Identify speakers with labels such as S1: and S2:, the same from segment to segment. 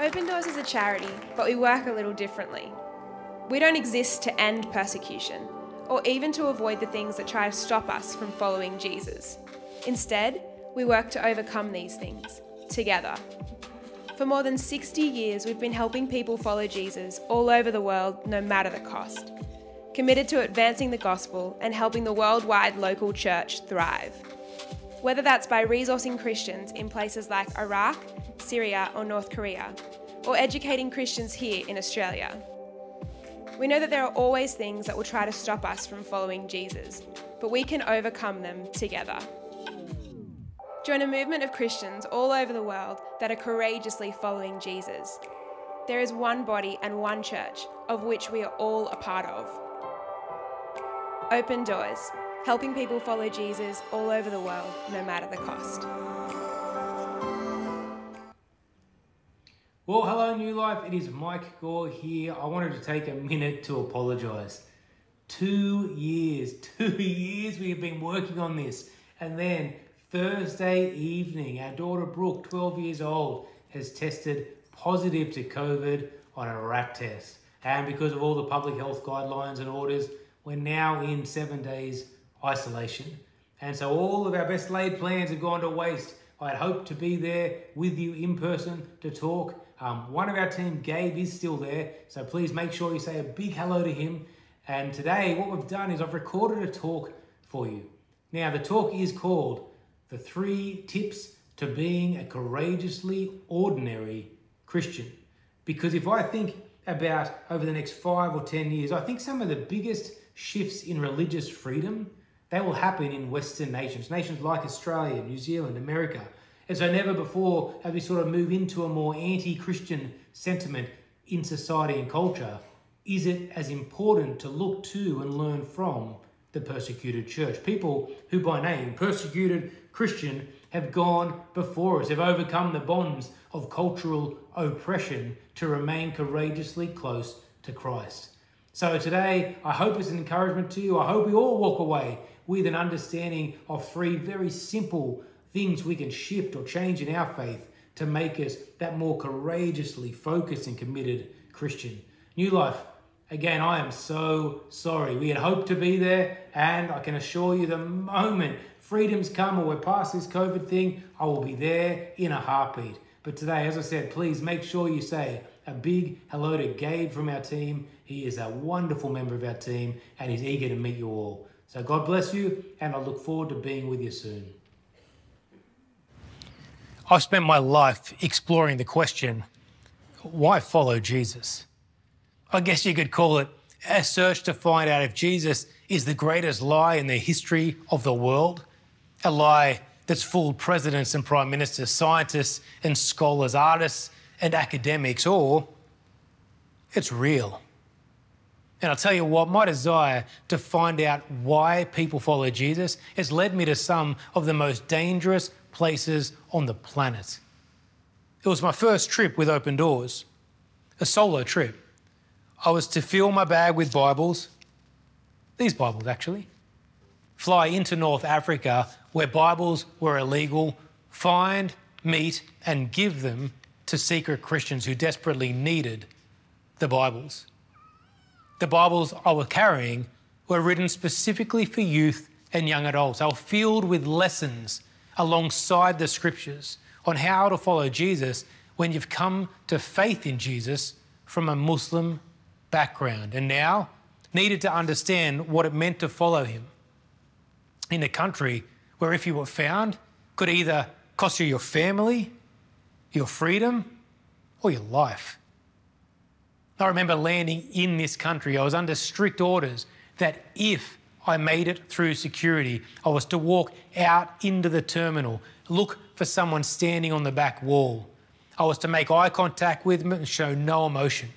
S1: Open Doors is a charity, but we work a little differently. We don't exist to end persecution or even to avoid the things that try to stop us from following Jesus. Instead, we work to overcome these things together. For more than 60 years, we've been helping people follow Jesus all over the world, no matter the cost. Committed to advancing the gospel and helping the worldwide local church thrive. Whether that's by resourcing Christians in places like Iraq, Syria, or North Korea, or educating Christians here in Australia. We know that there are always things that will try to stop us from following Jesus, but we can overcome them together. Join a movement of Christians all over the world that are courageously following Jesus. There is one body and one church, of which we are all a part of. Open Doors, helping people follow Jesus all over the world, no matter the cost.
S2: Well, hello, Newlife. It is Mike Gore here. I wanted to take a minute to apologize. Two years, two years we have been working on this. And then Thursday evening, our daughter Brooke, 12 years old, has tested positive to COVID on a RAT test. And because of all the public health guidelines and orders, we're now in seven days isolation. And so all of our best laid plans have gone to waste. I had hoped to be there with you in person to talk um, one of our team, Gabe, is still there, so please make sure you say a big hello to him. And today, what we've done is I've recorded a talk for you. Now, the talk is called The Three Tips to Being a Courageously Ordinary Christian. Because if I think about over the next five or 10 years, I think some of the biggest shifts in religious freedom, they will happen in Western nations, nations like Australia, New Zealand, America, and so, never before have we sort of moved into a more anti Christian sentiment in society and culture. Is it as important to look to and learn from the persecuted church? People who, by name, persecuted Christian, have gone before us, have overcome the bonds of cultural oppression to remain courageously close to Christ. So today, I hope it's an encouragement to you. I hope we all walk away with an understanding of three very simple things we can shift or change in our faith to make us that more courageously focused and committed Christian. Newlife. Again, I am so sorry. We had hoped to be there, and I can assure you the moment freedom's come or we're past this COVID thing, I will be there in a heartbeat. But today, as I said, please make sure you say a big hello to Gabe from our team. He is a wonderful member of our team and he's eager to meet you all. So God bless you, and I look forward to being with you soon. I've spent my life exploring the question why follow Jesus? I guess you could call it a search to find out if Jesus is the greatest lie in the history of the world, a lie that's fooled presidents and prime ministers, scientists and scholars, artists and academics, or it's real. And I'll tell you what, my desire to find out why people follow Jesus has led me to some of the most dangerous places on the planet. It was my first trip with Open Doors, a solo trip. I was to fill my bag with Bibles, these Bibles actually, fly into North Africa where Bibles were illegal, find, meet, and give them to secret Christians who desperately needed the Bibles. The Bibles I was carrying were written specifically for youth and young adults. They were filled with lessons alongside the scriptures on how to follow Jesus when you've come to faith in Jesus from a Muslim background and now needed to understand what it meant to follow him in a country where, if you were found, could either cost you your family, your freedom, or your life. I remember landing in this country. I was under strict orders that if I made it through security. I was to walk out into the terminal, look for someone standing on the back wall. I was to make eye contact with them and show no emotion,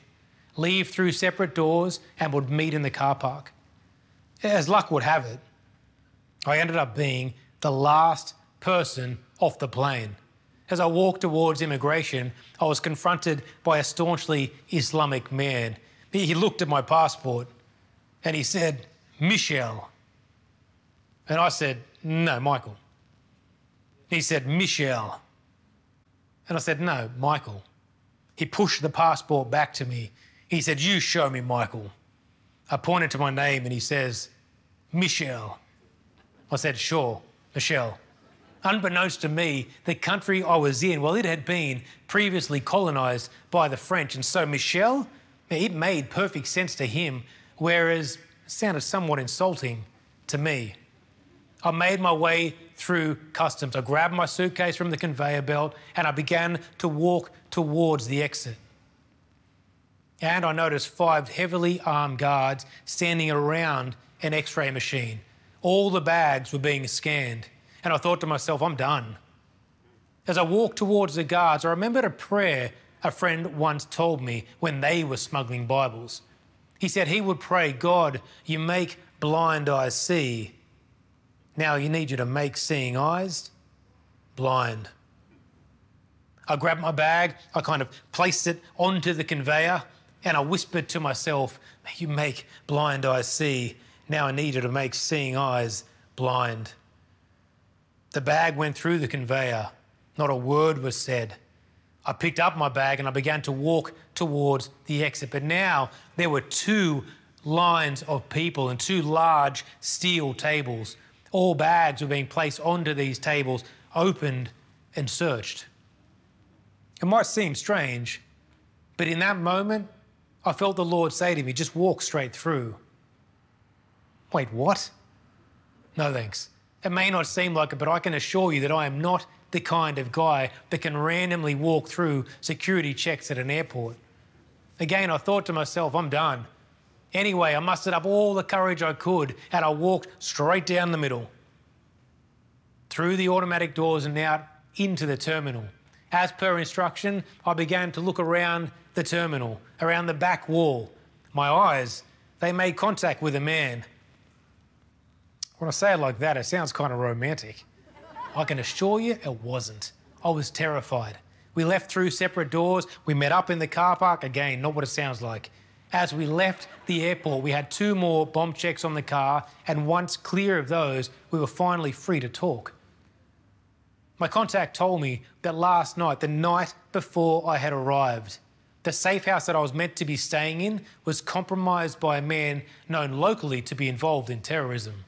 S2: leave through separate doors, and would meet in the car park. As luck would have it, I ended up being the last person off the plane. As I walked towards immigration, I was confronted by a staunchly Islamic man. He looked at my passport and he said, Michelle. And I said, No, Michael. He said, Michelle. And I said, No, Michael. He pushed the passport back to me. He said, You show me, Michael. I pointed to my name and he says, Michelle. I said, Sure, Michelle. Unbeknownst to me, the country I was in, well, it had been previously colonised by the French. And so Michel, it made perfect sense to him, whereas it sounded somewhat insulting to me. I made my way through customs. I grabbed my suitcase from the conveyor belt and I began to walk towards the exit. And I noticed five heavily armed guards standing around an x ray machine. All the bags were being scanned. And I thought to myself, I'm done. As I walked towards the guards, I remembered a prayer a friend once told me when they were smuggling Bibles. He said he would pray, God, you make blind eyes see. Now you need you to make seeing eyes blind. I grabbed my bag, I kind of placed it onto the conveyor, and I whispered to myself, You make blind eyes see. Now I need you to make seeing eyes blind. The bag went through the conveyor. Not a word was said. I picked up my bag and I began to walk towards the exit. But now there were two lines of people and two large steel tables. All bags were being placed onto these tables, opened and searched. It might seem strange, but in that moment, I felt the Lord say to me, just walk straight through. Wait, what? No thanks. It may not seem like it, but I can assure you that I am not the kind of guy that can randomly walk through security checks at an airport. Again, I thought to myself, I'm done. Anyway, I mustered up all the courage I could and I walked straight down the middle, through the automatic doors and out into the terminal. As per instruction, I began to look around the terminal, around the back wall. My eyes, they made contact with a man when I say it like that, it sounds kind of romantic. I can assure you it wasn't. I was terrified. We left through separate doors. We met up in the car park. Again, not what it sounds like. As we left the airport, we had two more bomb checks on the car, and once clear of those, we were finally free to talk. My contact told me that last night, the night before I had arrived, the safe house that I was meant to be staying in was compromised by a man known locally to be involved in terrorism.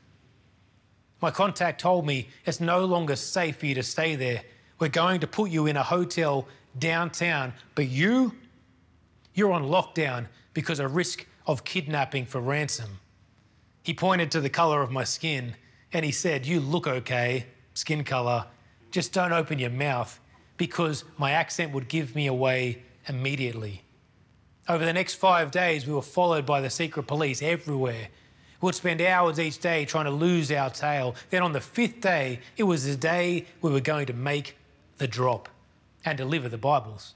S2: My contact told me it's no longer safe for you to stay there. We're going to put you in a hotel downtown, but you, you're on lockdown because of risk of kidnapping for ransom. He pointed to the colour of my skin and he said, You look okay, skin colour. Just don't open your mouth because my accent would give me away immediately. Over the next five days, we were followed by the secret police everywhere We'd spend hours each day trying to lose our tail. Then on the fifth day, it was the day we were going to make the drop and deliver the Bibles.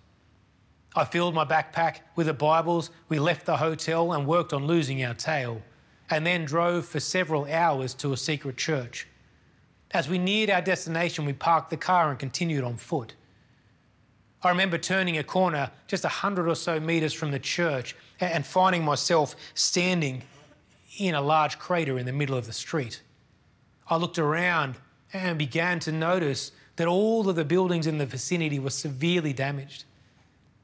S2: I filled my backpack with the Bibles. We left the hotel and worked on losing our tail, and then drove for several hours to a secret church. As we neared our destination, we parked the car and continued on foot. I remember turning a corner just a hundred or so metres from the church and finding myself standing in a large crater in the middle of the street. I looked around and began to notice that all of the buildings in the vicinity were severely damaged.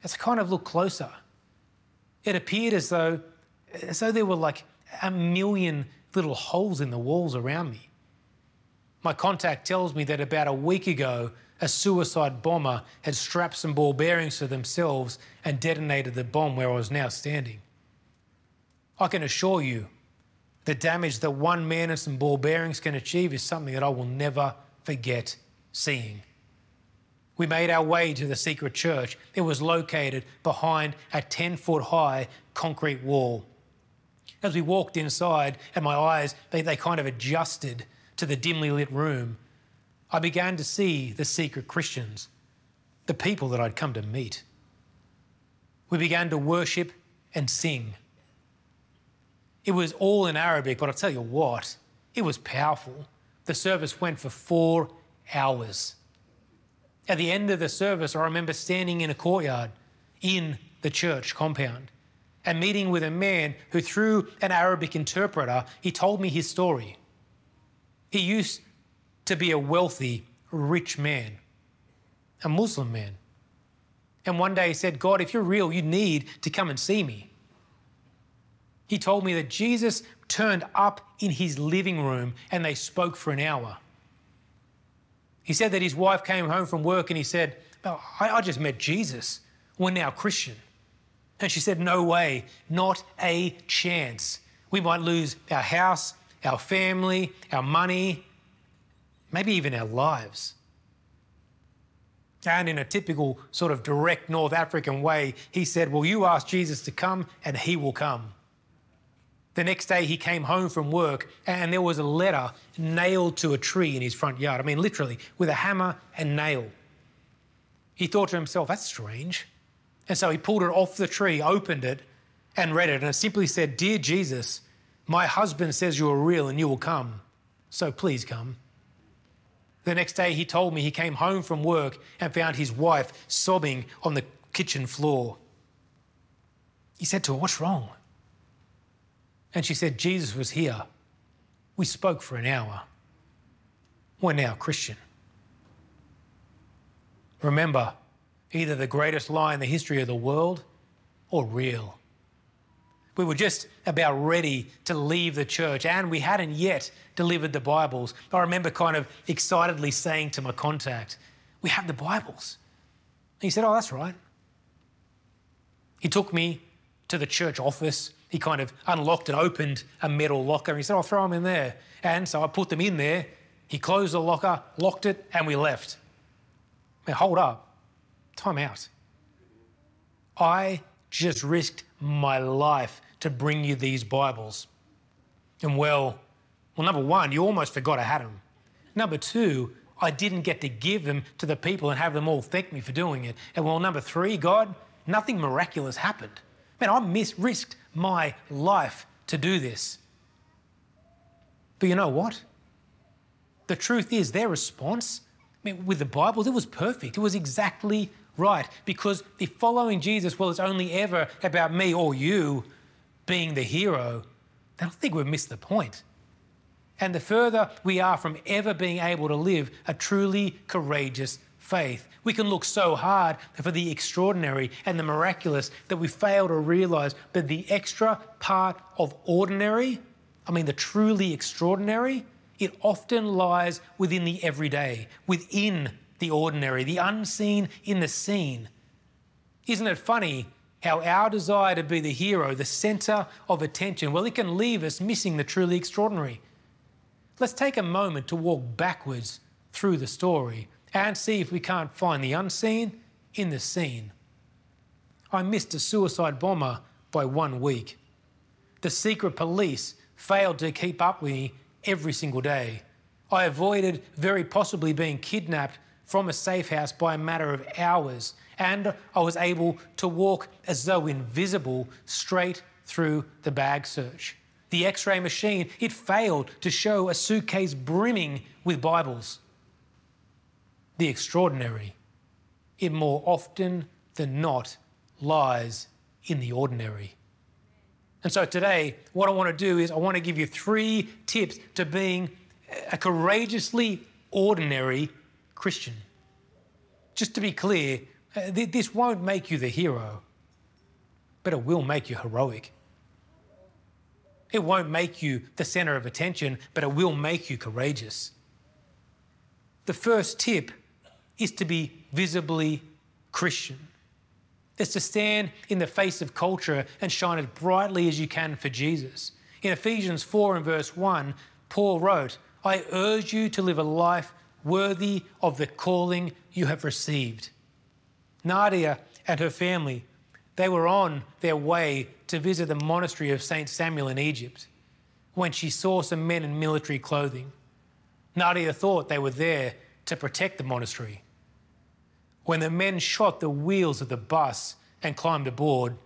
S2: As I kind of looked closer, it appeared as though, as though there were like a million little holes in the walls around me. My contact tells me that about a week ago, a suicide bomber had strapped some ball bearings to themselves and detonated the bomb where I was now standing. I can assure you, the damage that one man and some ball bearings can achieve is something that I will never forget seeing. We made our way to the secret church. It was located behind a 10 foot high concrete wall. As we walked inside, and my eyes, they, they kind of adjusted to the dimly lit room, I began to see the secret Christians, the people that I'd come to meet. We began to worship and sing. It was all in Arabic, but I'll tell you what, it was powerful. The service went for four hours. At the end of the service, I remember standing in a courtyard in the church compound and meeting with a man who, through an Arabic interpreter, he told me his story. He used to be a wealthy, rich man, a Muslim man. And one day he said, God, if you're real, you need to come and see me. He told me that Jesus turned up in his living room and they spoke for an hour. He said that his wife came home from work and he said, oh, I, I just met Jesus. We're now Christian. And she said, No way, not a chance. We might lose our house, our family, our money, maybe even our lives. And in a typical sort of direct North African way, he said, Well, you ask Jesus to come and he will come. The next day, he came home from work and there was a letter nailed to a tree in his front yard. I mean, literally, with a hammer and nail. He thought to himself, That's strange. And so he pulled it off the tree, opened it, and read it. And it simply said, Dear Jesus, my husband says you are real and you will come. So please come. The next day, he told me he came home from work and found his wife sobbing on the kitchen floor. He said to her, What's wrong? And she said, Jesus was here. We spoke for an hour. We're now Christian. Remember, either the greatest lie in the history of the world or real. We were just about ready to leave the church and we hadn't yet delivered the Bibles. I remember kind of excitedly saying to my contact, We have the Bibles. he said, Oh, that's right. He took me to the church office. He kind of unlocked and opened a metal locker and he said, I'll throw them in there. And so I put them in there. He closed the locker, locked it, and we left. Now, hold up. Time out. I just risked my life to bring you these Bibles. And well, well, number one, you almost forgot I had them. Number two, I didn't get to give them to the people and have them all thank me for doing it. And well, number three, God, nothing miraculous happened. Man, I mis- risked my life to do this. But you know what? The truth is, their response I mean, with the Bible, it was perfect. It was exactly right. Because if following Jesus, well, it's only ever about me or you being the hero, then I think we've missed the point. And the further we are from ever being able to live a truly courageous faith, we can look so hard for the extraordinary and the miraculous that we fail to realize that the extra part of ordinary, I mean, the truly extraordinary, it often lies within the everyday, within the ordinary, the unseen in the seen. Isn't it funny how our desire to be the hero, the centre of attention, well, it can leave us missing the truly extraordinary? Let's take a moment to walk backwards through the story and see if we can't find the unseen in the seen. I missed a suicide bomber by one week. The secret police failed to keep up with me every single day. I avoided very possibly being kidnapped from a safe house by a matter of hours, and I was able to walk as though invisible straight through the bag search. The x ray machine, it failed to show a suitcase brimming with Bibles. The extraordinary, it more often than not lies in the ordinary. And so today, what I want to do is I want to give you three tips to being a courageously ordinary Christian. Just to be clear, uh, this won't make you the hero, but it will make you heroic. It won't make you the center of attention, but it will make you courageous. The first tip is to be visibly Christian. It's to stand in the face of culture and shine as brightly as you can for Jesus. In Ephesians 4 and verse 1, Paul wrote, I urge you to live a life worthy of the calling you have received. Nadia and her family, they were on their way to visit the monastery of St. Samuel in Egypt when she saw some men in military clothing. Nadia thought they were there to protect the monastery. When the men shot the wheels of the bus and climbed aboard,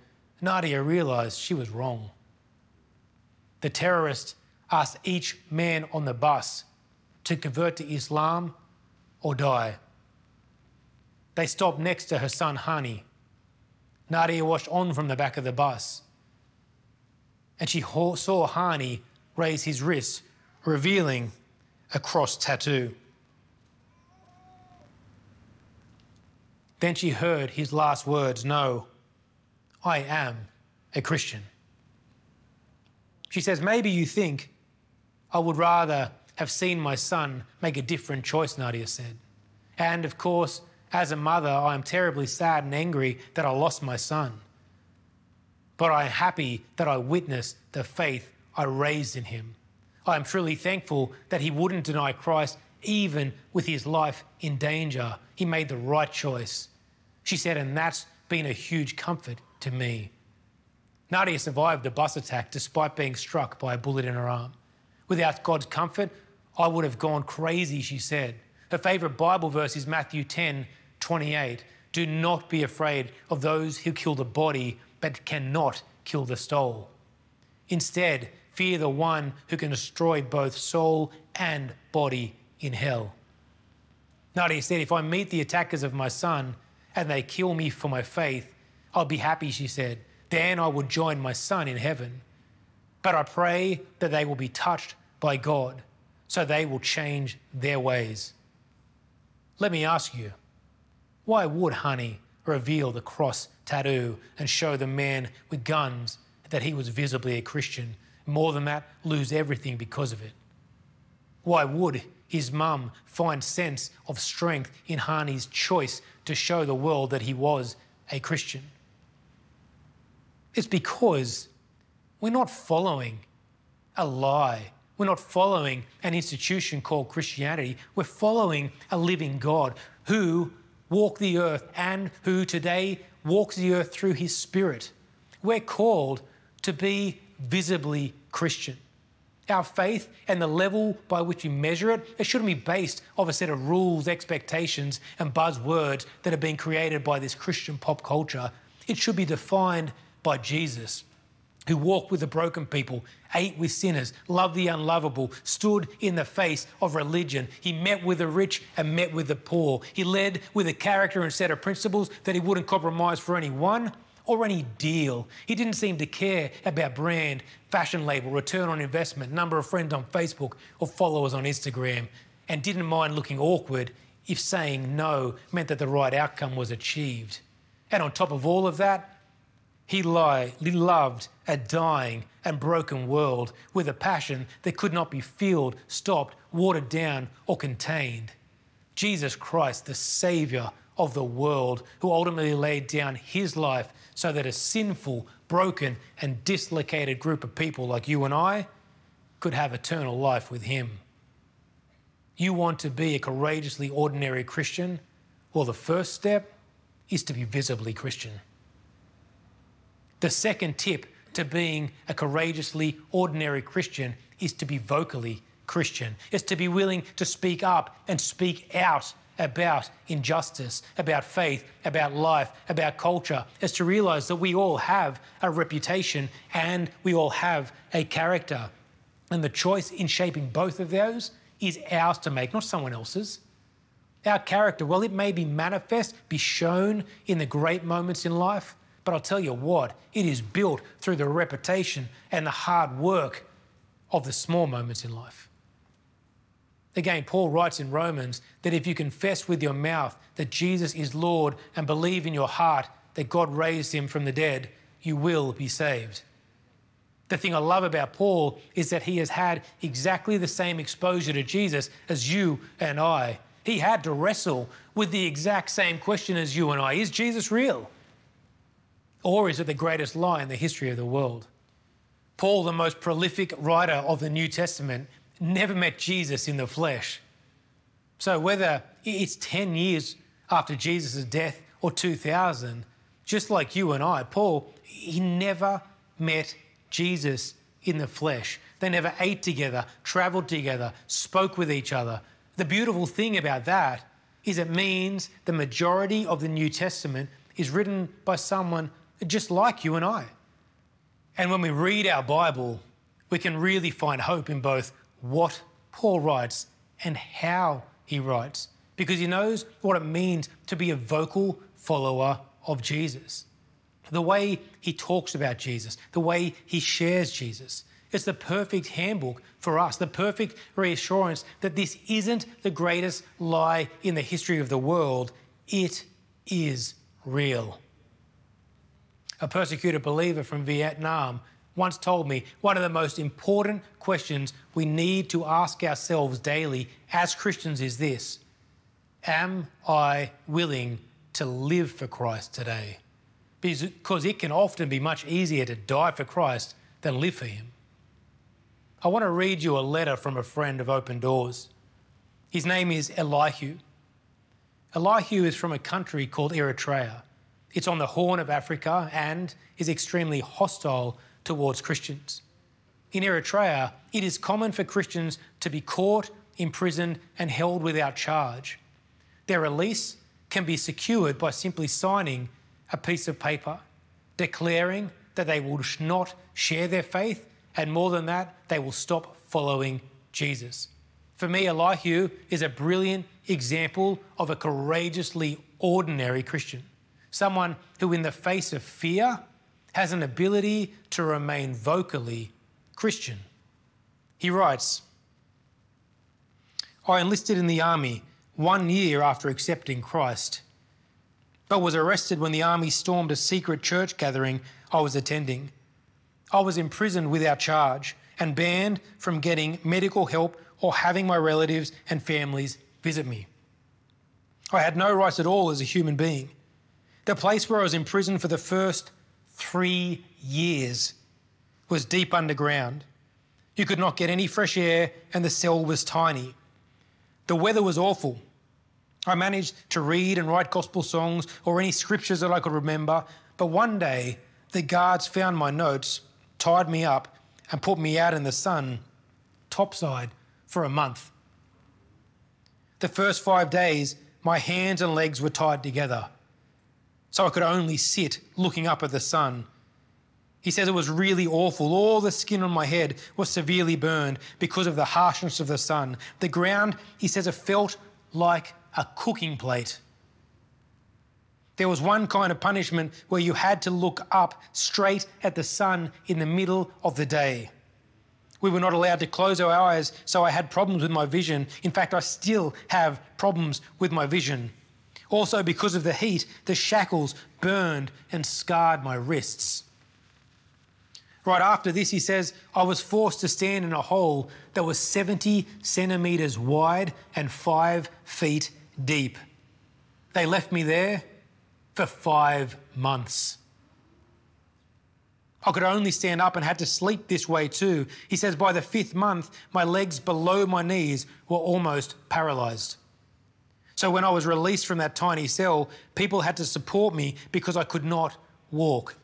S2: Nadia realized she was wrong. The terrorists asked each man on the bus to convert to Islam or die. They stopped next to her son Hani. Nadia watched on from the back of the bus, and she saw Hani raise his wrist, revealing a cross tattoo. Then she heard his last words No, I am a Christian. She says, Maybe you think I would rather have seen my son make a different choice, Nadia said. And of course, as a mother, I am terribly sad and angry that I lost my son. But I am happy that I witnessed the faith I raised in him. I am truly thankful that he wouldn't deny Christ even with his life in danger. He made the right choice. She said, and that's been a huge comfort to me. Nadia survived the bus attack despite being struck by a bullet in her arm. Without God's comfort, I would have gone crazy, she said. Her favourite Bible verse is Matthew 10 28. Do not be afraid of those who kill the body, but cannot kill the soul. Instead, fear the one who can destroy both soul and body in hell. Nadia said, If I meet the attackers of my son and they kill me for my faith, I'll be happy, she said. Then I will join my son in heaven. But I pray that they will be touched by God so they will change their ways. Let me ask you, why would Hani reveal the cross tattoo and show the man with guns that he was visibly a Christian? More than that, lose everything because of it. Why would his mum find sense of strength in Hani's choice to show the world that he was a Christian? It's because we're not following a lie. We're not following an institution called Christianity. We're following a living God who walked the earth and who today walks the earth through his spirit. We're called to be visibly Christian. Our faith and the level by which we measure it, it shouldn't be based off a set of rules, expectations, and buzzwords that have been created by this Christian pop culture. It should be defined by Jesus, who walked with the broken people, ate with sinners, loved the unlovable, stood in the face of religion. He met with the rich and met with the poor. He led with a character and set of principles that he wouldn't compromise for anyone or any deal. He didn't seem to care about brand, fashion label, return on investment, number of friends on Facebook or followers on Instagram, and didn't mind looking awkward if saying no meant that the right outcome was achieved. And on top of all of that, he, loved a dying and broken world with a passion that could not be fueled, stopped, watered down, or contained. Jesus Christ, the Saviour of the world, who ultimately laid down his life so that a sinful, broken, and dislocated group of people like you and I could have eternal life with him. You want to be a courageously ordinary Christian? Well, the first step is to be visibly Christian. The second tip to being a courageously ordinary Christian is to be vocally Christian, is to be willing to speak up and speak out about injustice, about faith, about life, about culture, is to realize that we all have a reputation and we all have a character. And the choice in shaping both of those is ours to make, not someone else's. Our character, well, it may be manifest, be shown in the great moments in life, but I'll tell you what, it is built through the reputation and the hard work of the small moments in life. Again, Paul writes in Romans that if you confess with your mouth that Jesus is Lord and believe in your heart that God raised him from the dead, you will be saved. The thing I love about Paul is that he has had exactly the same exposure to Jesus as you and I. He had to wrestle with the exact same question as you and I Is Jesus real? Or is it the greatest lie in the history of the world? Paul, the most prolific writer of the New Testament, never met Jesus in the flesh. So whether it's 10 years after Jesus' death or 2000, just like you and I, Paul, he never met Jesus in the flesh. They never ate together, traveled together, spoke with each other. The beautiful thing about that is it means the majority of the New Testament is written by someone just like you and I. And when we read our Bible, we can really find hope in both what Paul writes and how he writes, because he knows what it means to be a vocal follower of Jesus. The way he talks about Jesus, the way he shares Jesus. It's the perfect handbook for us, the perfect reassurance that this isn't the greatest lie in the history of the world. It is real. A persecuted believer from Vietnam once told me one of the most important questions we need to ask ourselves daily as Christians is this Am I willing to live for Christ today? Because it can often be much easier to die for Christ than live for Him. I want to read you a letter from a friend of Open Doors. His name is Elihu. Elihu is from a country called Eritrea. It's on the Horn of Africa and is extremely hostile towards Christians. In Eritrea, it is common for Christians to be caught, imprisoned, and held without charge. Their release can be secured by simply signing a piece of paper declaring that they will not share their faith, and more than that, they will stop following Jesus. For me, Elihu is a brilliant example of a courageously ordinary Christian, someone who, in the face of fear, has an ability to remain vocally Christian. He writes, I enlisted in the army one year after accepting Christ, but was arrested when the army stormed a secret church gathering I was attending. I was imprisoned without charge and banned from getting medical help or having my relatives and families visit me. I had no rights at all as a human being. The place where I was imprisoned for the first three years was deep underground. You could not get any fresh air, and the cell was tiny. The weather was awful. I managed to read and write gospel songs or any scriptures that I could remember, but one day the guards found my notes, tied me up, and put me out in the sun, topside, for a month. The first five days, my hands and legs were tied together, so I could only sit looking up at the sun. He says it was really awful. All the skin on my head was severely burned because of the harshness of the sun. The ground, he says, it felt like a cooking plate. There was one kind of punishment where you had to look up straight at the sun in the middle of the day. We were not allowed to close our eyes, so I had problems with my vision. In fact, I still have problems with my vision. Also, because of the heat, the shackles burned and scarred my wrists. Right after this, he says, I was forced to stand in a hole that was 70 centimetres wide and five feet deep. They left me there for five months. I could only stand up and had to sleep this way too. He says, by the fifth month, my legs below my knees were almost paralyzed. So when I was released from that tiny cell, people had to support me because I could not walk.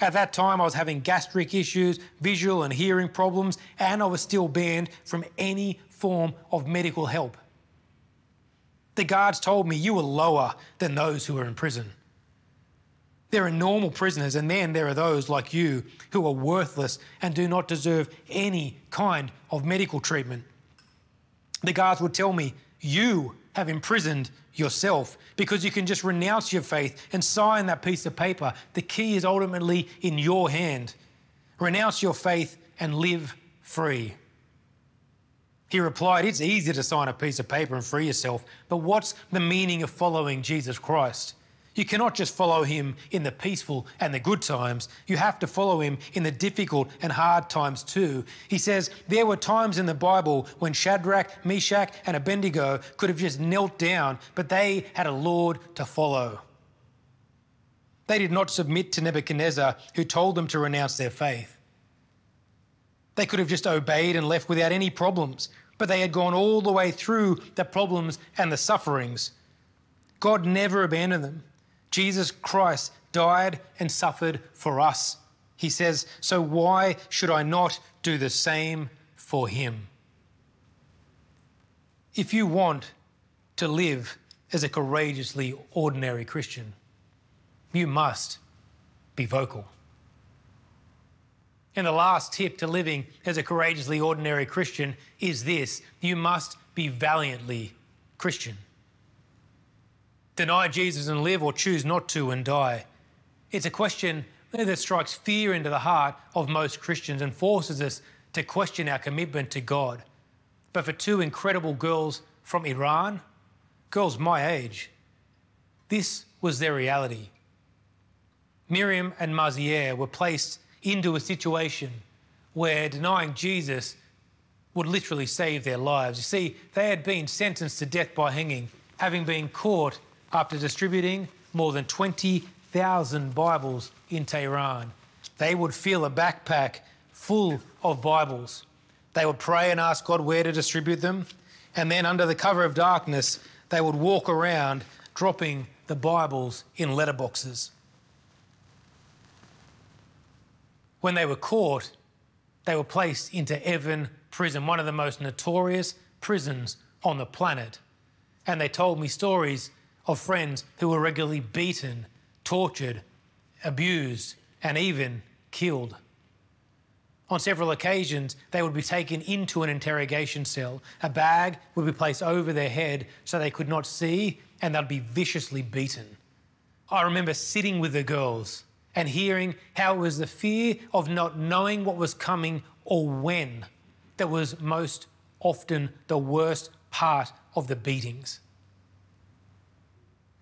S2: At that time, I was having gastric issues, visual and hearing problems, and I was still banned from any form of medical help. The guards told me you were lower than those who are in prison. There are normal prisoners, and then there are those like you who are worthless and do not deserve any kind of medical treatment. The guards would tell me, You have imprisoned yourself because you can just renounce your faith and sign that piece of paper. The key is ultimately in your hand. Renounce your faith and live free. He replied, It's easy to sign a piece of paper and free yourself, but what's the meaning of following Jesus Christ? You cannot just follow him in the peaceful and the good times. You have to follow him in the difficult and hard times too. He says there were times in the Bible when Shadrach, Meshach, and Abednego could have just knelt down, but they had a Lord to follow. They did not submit to Nebuchadnezzar, who told them to renounce their faith. They could have just obeyed and left without any problems, but they had gone all the way through the problems and the sufferings. God never abandoned them. Jesus Christ died and suffered for us. He says, So why should I not do the same for him? If you want to live as a courageously ordinary Christian, you must be vocal. And the last tip to living as a courageously ordinary Christian is this you must be valiantly Christian. Deny Jesus and live, or choose not to and die. It's a question that strikes fear into the heart of most Christians and forces us to question our commitment to God. But for two incredible girls from Iran, girls my age, This was their reality. Maryam and Marziyeh were placed into a situation where denying Jesus would literally save their lives. You see, they had been sentenced to death by hanging, having been caught after distributing more than 20,000 Bibles in Tehran. They would fill a backpack full of Bibles. They would pray and ask God where to distribute them. And then, under the cover of darkness, they would walk around dropping the Bibles in letterboxes. When they were caught, they were placed into Evin prison, one of the most notorious prisons on the planet. And they told me stories of friends who were regularly beaten, tortured, abused, and even killed. On several occasions, they would be taken into an interrogation cell. A bag would be placed over their head so they could not see, and they'd be viciously beaten. I remember sitting with the girls and hearing how it was the fear of not knowing what was coming or when that was most often the worst part of the beatings.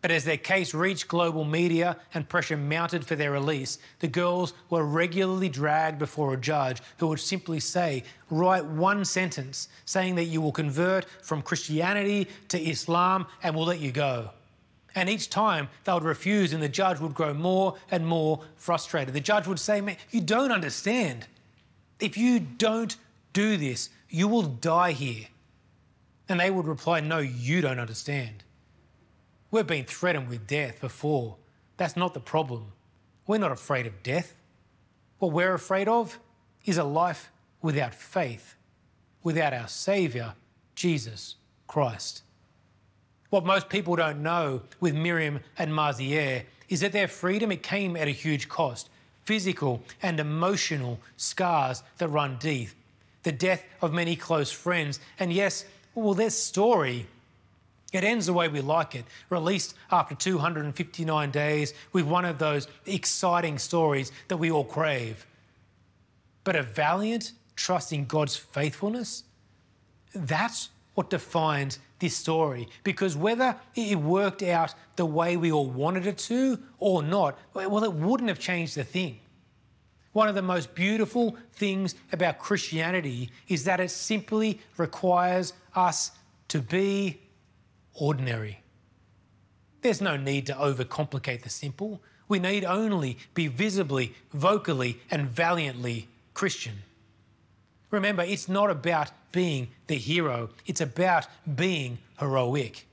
S2: But as their case reached global media and pressure mounted for their release, the girls were regularly dragged before a judge who would simply say, Write one sentence saying that you will convert from Christianity to Islam and we'll let you go. And each time they would refuse, and the judge would grow more and more frustrated. The judge would say, Man, you don't understand. If you don't do this, you will die here. And they would reply, No, you don't understand. We've been threatened with death before. That's not the problem. We're not afraid of death. What we're afraid of is a life without faith, without our Saviour, Jesus Christ. What most people don't know with Maryam and Marziyeh is that their freedom it came at a huge cost, physical and emotional scars that run deep, the death of many close friends, and yes, well, their story it ends the way we like it, released after 259 days with one of those exciting stories that we all crave. But a valiant trust in God's faithfulness, that's what defines this story. Because whether it worked out the way we all wanted it to or not, well, it wouldn't have changed the thing. One of the most beautiful things about Christianity is that it simply requires us to be ordinary. There's no need to overcomplicate the simple. We need only be visibly, vocally, and valiantly Christian. Remember, it's not about being the hero, it's about being heroic.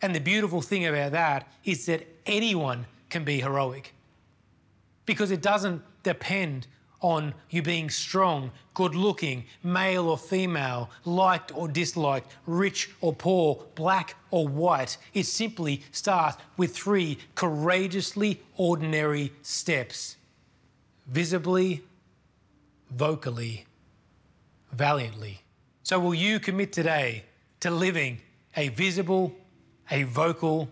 S2: And the beautiful thing about that is that anyone can be heroic because it doesn't depend on you being strong, good looking, male or female, liked or disliked, rich or poor, black or white. It simply starts with three courageously ordinary steps visibly, vocally, valiantly. So, will you commit today to living a visible, a vocal,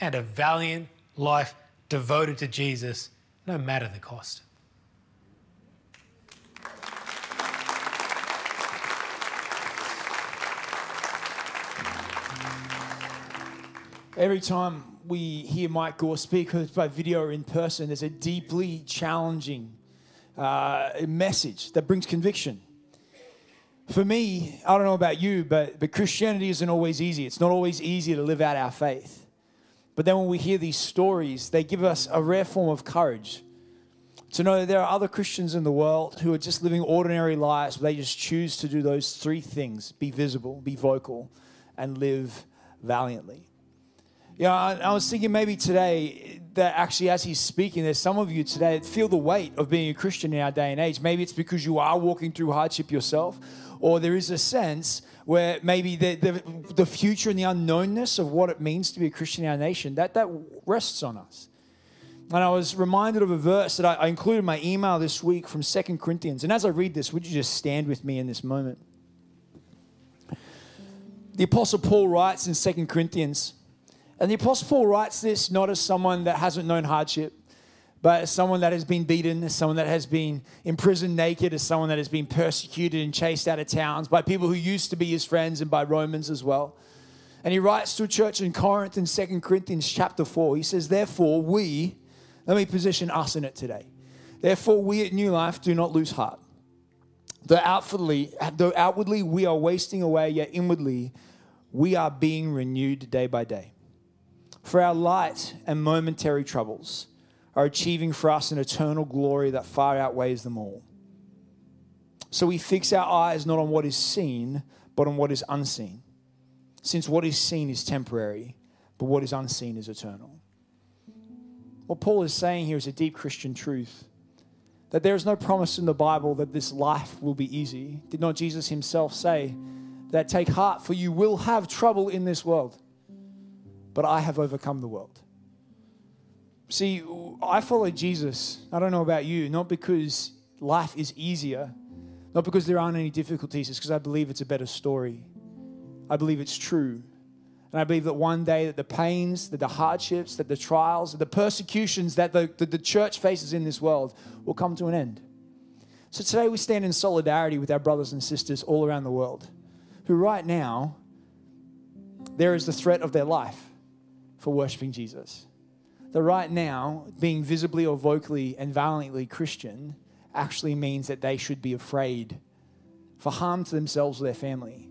S2: and a valiant life devoted to Jesus, no matter the cost?
S3: Every time we hear Mike Gore speak, whether it's by video or in person, there's a deeply challenging uh, message that brings conviction. For me, I don't know about you, but, but Christianity isn't always easy. It's not always easy to live out our faith. But then when we hear these stories, they give us a rare form of courage to know that there are other Christians in the world who are just living ordinary lives, but they just choose to do those three things be visible, be vocal, and live valiantly. Yeah, I, I was thinking maybe today that actually, as he's speaking, there's some of you today that feel the weight of being a Christian in our day and age. Maybe it's because you are walking through hardship yourself, or there is a sense where maybe the, the, the future and the unknownness of what it means to be a Christian in our nation, that, that rests on us. And I was reminded of a verse that I, I included in my email this week from Second Corinthians. And as I read this, would you just stand with me in this moment? The Apostle Paul writes in Second Corinthians, and the Apostle Paul writes this not as someone that hasn't known hardship, but as someone that has been beaten, as someone that has been imprisoned naked, as someone that has been persecuted and chased out of towns by people who used to be his friends and by Romans as well. And he writes to a church in Corinth in 2 Corinthians chapter 4. He says, Therefore, we, let me position us in it today. Therefore, we at Newlife do not lose heart. Though outwardly, though outwardly we are wasting away, yet inwardly we are being renewed day by day. For our light and momentary troubles are achieving for us an eternal glory that far outweighs them all. So we fix our eyes not on what is seen, but on what is unseen. Since what is seen is temporary, but what is unseen is eternal. What Paul is saying here is a deep Christian truth that there is no promise in the Bible that this life will be easy. Did not Jesus himself say that take heart, for you will have trouble in this world, but I have overcome the world? See, I follow Jesus. I don't know about you, not because life is easier, not because there aren't any difficulties, it's because I believe it's a better story. I believe it's true. And I believe that one day that the pains, that the hardships, that the trials, that the persecutions that the, that the church faces in this world will come to an end. So today we stand in solidarity with our brothers and sisters all around the world who right now there is the threat of their life for worshiping Jesus. That right now, being visibly or vocally and valiantly Christian actually means that they should be afraid for harm to themselves or their family.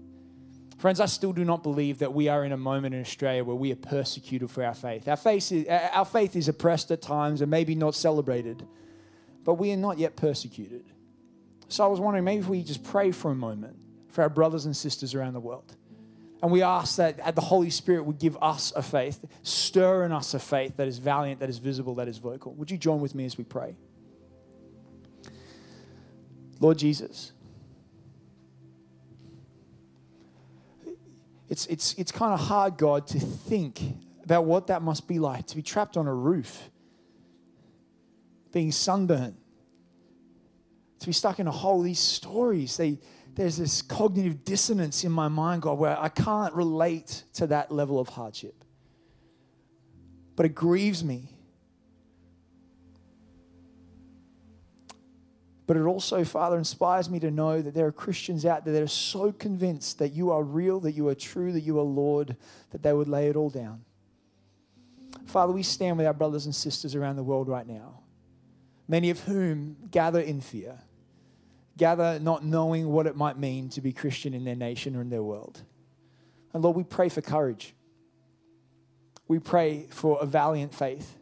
S3: Friends, I still do not believe that we are in a moment in Australia where we are persecuted for our faith. Our faith is, our faith is oppressed at times and maybe not celebrated, but we are not yet persecuted. So I was wondering maybe if we just pray for a moment for our brothers and sisters around the world. And we ask that the Holy Spirit would give us a faith, stir in us a faith that is valiant, that is visible, that is vocal. Would you join with me as we pray? Lord Jesus, it's, it's, it's kind of hard, God, to think about what that must be like to be trapped on a roof, being sunburned, to be stuck in a hole. These stories, they, there's this cognitive dissonance in my mind, God, where I can't relate to that level of hardship. But it grieves me. But it also, Father, inspires me to know that there are Christians out there that are so convinced that you are real, that you are true, that you are Lord, that they would lay it all down. Father, we stand with our brothers and sisters around the world right now, many of whom gather in fear, gather not knowing what it might mean to be Christian in their nation or in their world. And Lord, we pray for courage. We pray for a valiant faith.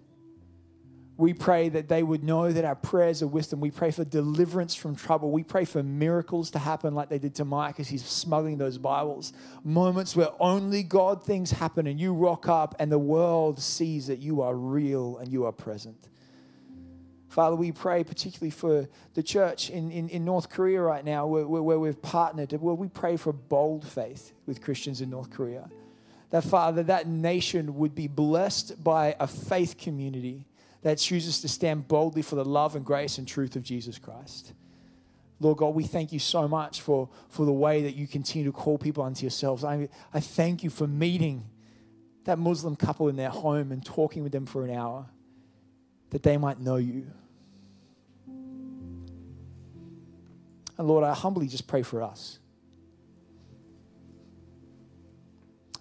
S3: We pray that they would know that our prayers are them. We pray for deliverance from trouble. We pray for miracles to happen like they did to Mike as he's smuggling those Bibles. Moments where only God things happen and you rock up and the world sees that you are real and you are present. Father, we pray particularly for the church in, in, in North Korea right now where, where, we've partnered, where we pray for bold faith with Christians in North Korea. That, Father, that nation would be blessed by a faith community that chooses to stand boldly for the love and grace and truth of Jesus Christ. Lord God, we thank you so much for, for the way that you continue to call people unto yourselves. I, I thank you for meeting that Muslim couple in their home and talking with them for an hour that they might know you. And Lord, I humbly just pray for us.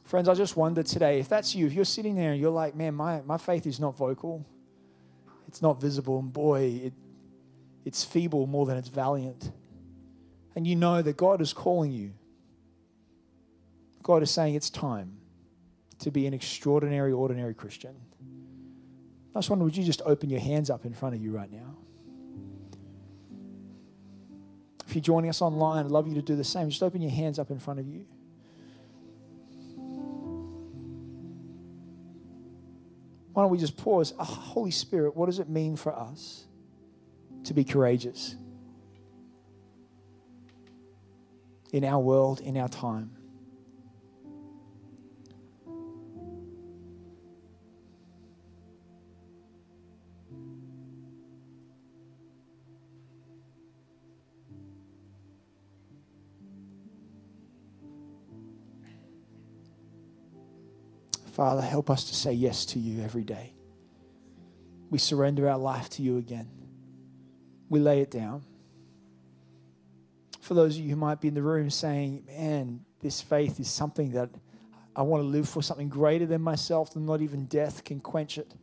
S3: Friends, I just wonder today if that's you, if you're sitting there and you're like, man, my, my faith is not vocal, it's not visible, and boy, it, it's feeble more than it's valiant. And you know that God is calling you. God is saying it's time to be an extraordinary, ordinary Christian. I just wonder, would you just open your hands up in front of you right now? If you're joining us online, I'd love you to do the same. Just open your hands up in front of you. Why don't we just pause? Oh, Holy Spirit, what does it mean for us to be courageous in our world, in our time? Father, help us to say yes to you every day. We surrender our life to you again. We lay it down. For those of you who might be in the room saying, man, this faith is something that I want to live for something greater than myself, and not even death can quench it.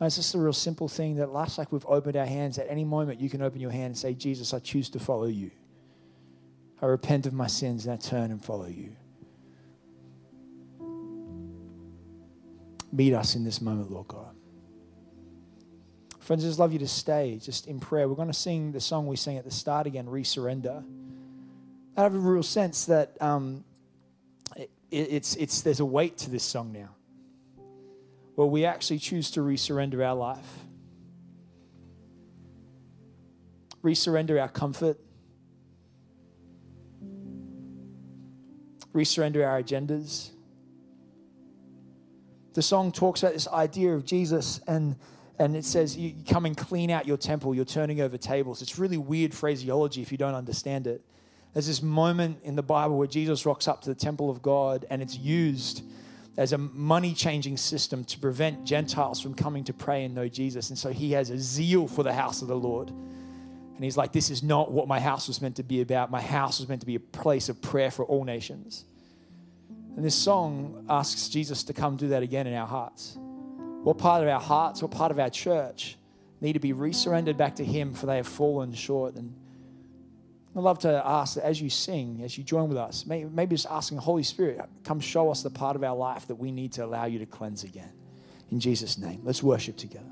S3: And it's just a real simple thing that last like we've opened our hands. At any moment, you can open your hand and say, Jesus, I choose to follow you. I repent of my sins and I turn and follow you. Meet us in this moment, Lord God. Friends, I just love you to stay just in prayer. We're going to sing the song we sang at the start again, Resurrender. I have a real sense that um, it, it's, it's, there's a weight to this song now where we actually choose to resurrender our life, resurrender our comfort, resurrender our agendas. The song talks about this idea of Jesus and and it says you come and clean out your temple. You're turning over tables. It's really weird phraseology if you don't understand it. There's this moment in the bible where jesus rocks up to the temple of god and it's used as a money changing system to prevent gentiles from coming to pray and know jesus. And so he has a zeal for the house of the lord. And he's like this is not what my house was meant to be about. My house was meant to be a place of prayer for all nations and this song asks Jesus to come do that again in our hearts. What part of our hearts, what part of our church need to be resurrendered back to Him for they have fallen short? And I'd love to ask that as you sing, as you join with us, maybe just asking Holy Spirit, come show us the part of our life that we need to allow you to cleanse again. In Jesus' name, let's worship together.